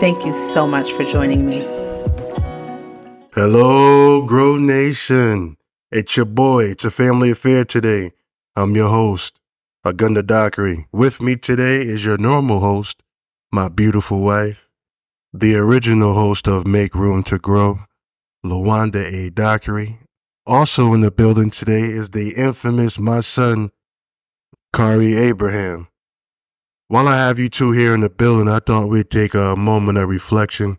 Thank you so much for joining me. Hello, Grow Nation. It's your boy. It's a family affair today. I'm your host, Agunda Dockery. With me today is your normal host, my beautiful wife, the original host of Make Room to Grow, Lawanda A. Dockery. Also in the building today is the infamous my son, Kari Abraham. While I have you two here in the building, I thought we'd take a moment of reflection,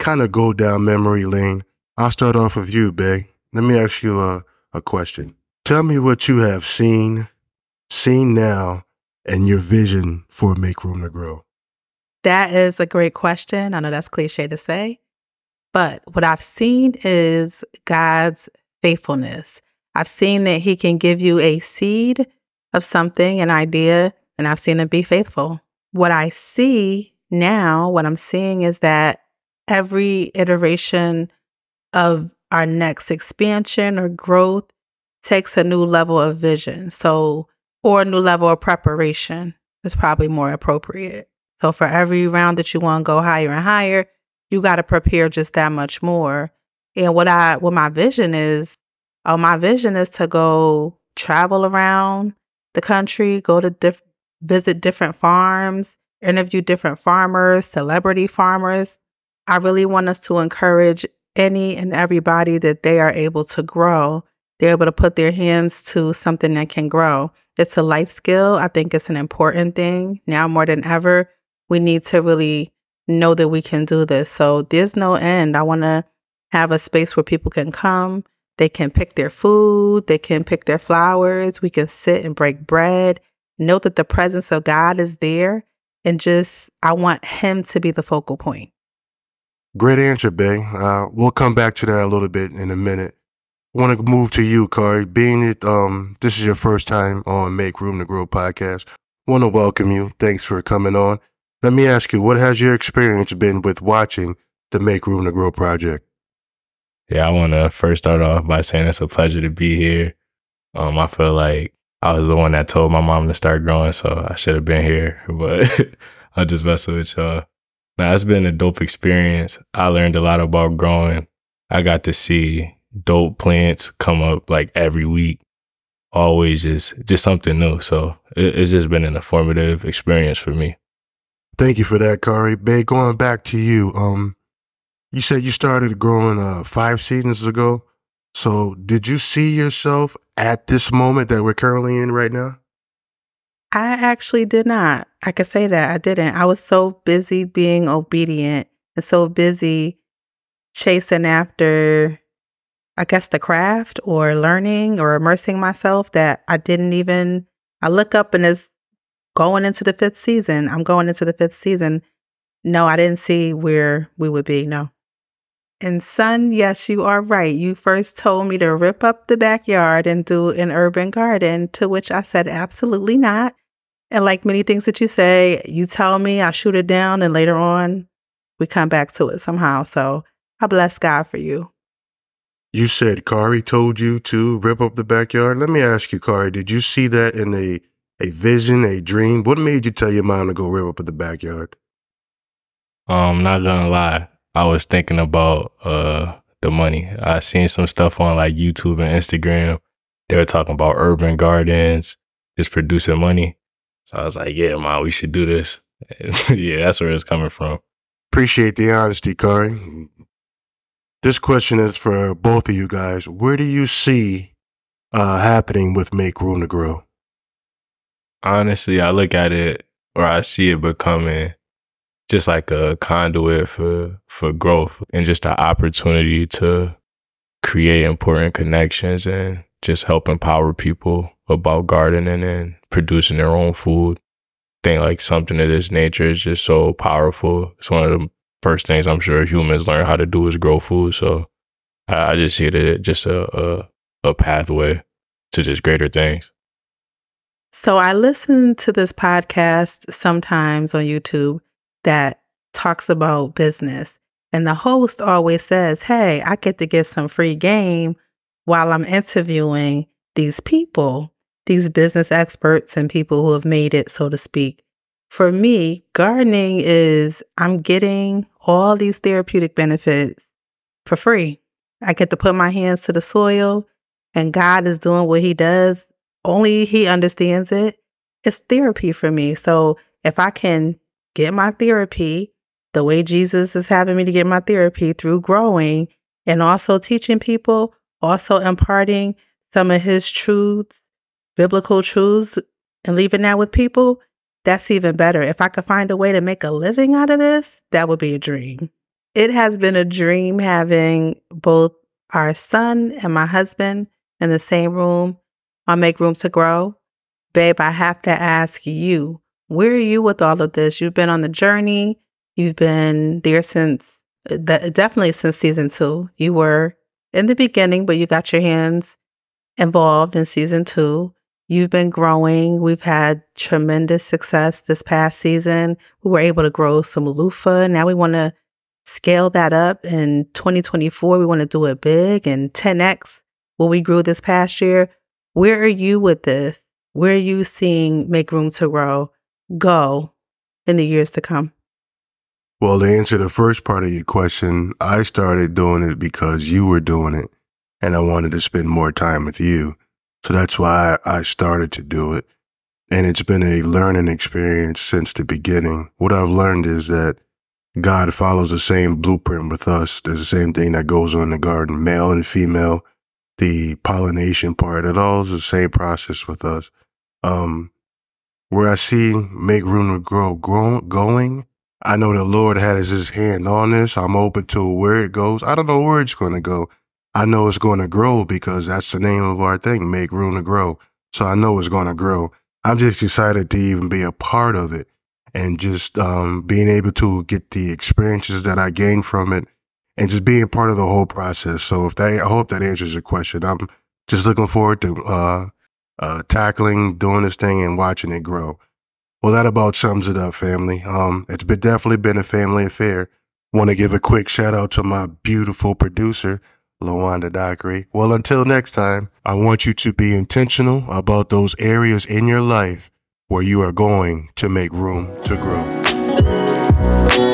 kind of go down memory lane. I'll start off with you, Bay. Let me ask you a, a question. Tell me what you have seen, seen now, and your vision for Make Room to Grow. That is a great question. I know that's cliche to say, but what I've seen is God's faithfulness. I've seen that He can give you a seed of something, an idea, and I've seen them be faithful. What I see now, what I'm seeing is that every iteration of our next expansion or growth takes a new level of vision. So, or a new level of preparation is probably more appropriate. So, for every round that you want to go higher and higher, you got to prepare just that much more. And what I, what my vision is, oh, my vision is to go travel around the country, go to diff- visit different farms, interview different farmers, celebrity farmers. I really want us to encourage any and everybody that they are able to grow. They're able to put their hands to something that can grow. It's a life skill. I think it's an important thing now more than ever. We need to really know that we can do this. So there's no end. I want to have a space where people can come. They can pick their food. They can pick their flowers. We can sit and break bread know that the presence of God is there and just I want him to be the focal point. Great answer, Bay. Uh, we'll come back to that a little bit in a minute. I want to move to you, Kari. Being it, um, this is your first time on Make Room to Grow podcast. Want to welcome you. Thanks for coming on. Let me ask you, what has your experience been with watching the Make Room to Grow project? Yeah, I want to first start off by saying it's a pleasure to be here. Um, I feel like I was the one that told my mom to start growing, so I should have been here. But I just messing with y'all. Now it's been a dope experience. I learned a lot about growing. I got to see dope plants come up like every week. Always just just something new. So it, it's just been an informative experience for me. Thank you for that, Kari. Bay, going back to you. Um, you said you started growing uh five seasons ago. So, did you see yourself at this moment that we're currently in right now? I actually did not. I could say that I didn't. I was so busy being obedient and so busy chasing after, I guess, the craft or learning or immersing myself that I didn't even. I look up and it's going into the fifth season. I'm going into the fifth season. No, I didn't see where we would be. No. And son, yes, you are right. You first told me to rip up the backyard and do an urban garden, to which I said, absolutely not. And like many things that you say, you tell me, I shoot it down, and later on, we come back to it somehow. So I bless God for you. You said Kari told you to rip up the backyard. Let me ask you, Kari, did you see that in a, a vision, a dream? What made you tell your mom to go rip up the backyard? Um, not gonna lie. I was thinking about uh the money. I seen some stuff on like YouTube and Instagram. They were talking about urban gardens, just producing money. So I was like, yeah, man, we should do this. yeah, that's where it's coming from. Appreciate the honesty, Kari. This question is for both of you guys. Where do you see uh, happening with Make Room to Grow? Honestly, I look at it or I see it becoming just like a conduit for for growth and just an opportunity to create important connections and just help empower people about gardening and producing their own food. I think like something of this nature is just so powerful. It's one of the first things I'm sure humans learn how to do is grow food. So I, I just see it as just a, a a pathway to just greater things. So I listen to this podcast sometimes on YouTube that talks about business. And the host always says, Hey, I get to get some free game while I'm interviewing these people, these business experts and people who have made it, so to speak. For me, gardening is I'm getting all these therapeutic benefits for free. I get to put my hands to the soil and God is doing what he does. Only he understands it. It's therapy for me. So if I can get my therapy the way Jesus is having me to get my therapy through growing and also teaching people, also imparting some of his truths, biblical truths, and leaving that with people, that's even better. If I could find a way to make a living out of this, that would be a dream. It has been a dream having both our son and my husband in the same room on Make Room to Grow. Babe, I have to ask you, where are you with all of this? You've been on the journey. You've been there since, uh, definitely since season two. You were in the beginning, but you got your hands involved in season two. You've been growing. We've had tremendous success this past season. We were able to grow some loofah. Now we want to scale that up in 2024. We want to do it big and 10x what we grew this past year. Where are you with this? Where are you seeing Make Room to Grow go in the years to come? Well, to answer the first part of your question, I started doing it because you were doing it and I wanted to spend more time with you. So that's why I started to do it. And it's been a learning experience since the beginning. What I've learned is that God follows the same blueprint with us. There's the same thing that goes on in the garden, male and female the pollination part. It all is the same process with us. Um, where I see make room to grow, grow going. I know the Lord has His hand on this. I'm open to where it goes. I don't know where it's going to go. I know it's going to grow because that's the name of our thing, make room to grow. So I know it's going to grow. I'm just excited to even be a part of it and just um, being able to get the experiences that I gained from it and just being part of the whole process. So if that, I hope that answers your question. I'm just looking forward to uh, uh, tackling, doing this thing, and watching it grow. Well, that about sums it up, family. Um, it's been definitely been a family affair. Want to give a quick shout out to my beautiful producer, Lawanda Dockery. Well, until next time, I want you to be intentional about those areas in your life where you are going to make room to grow.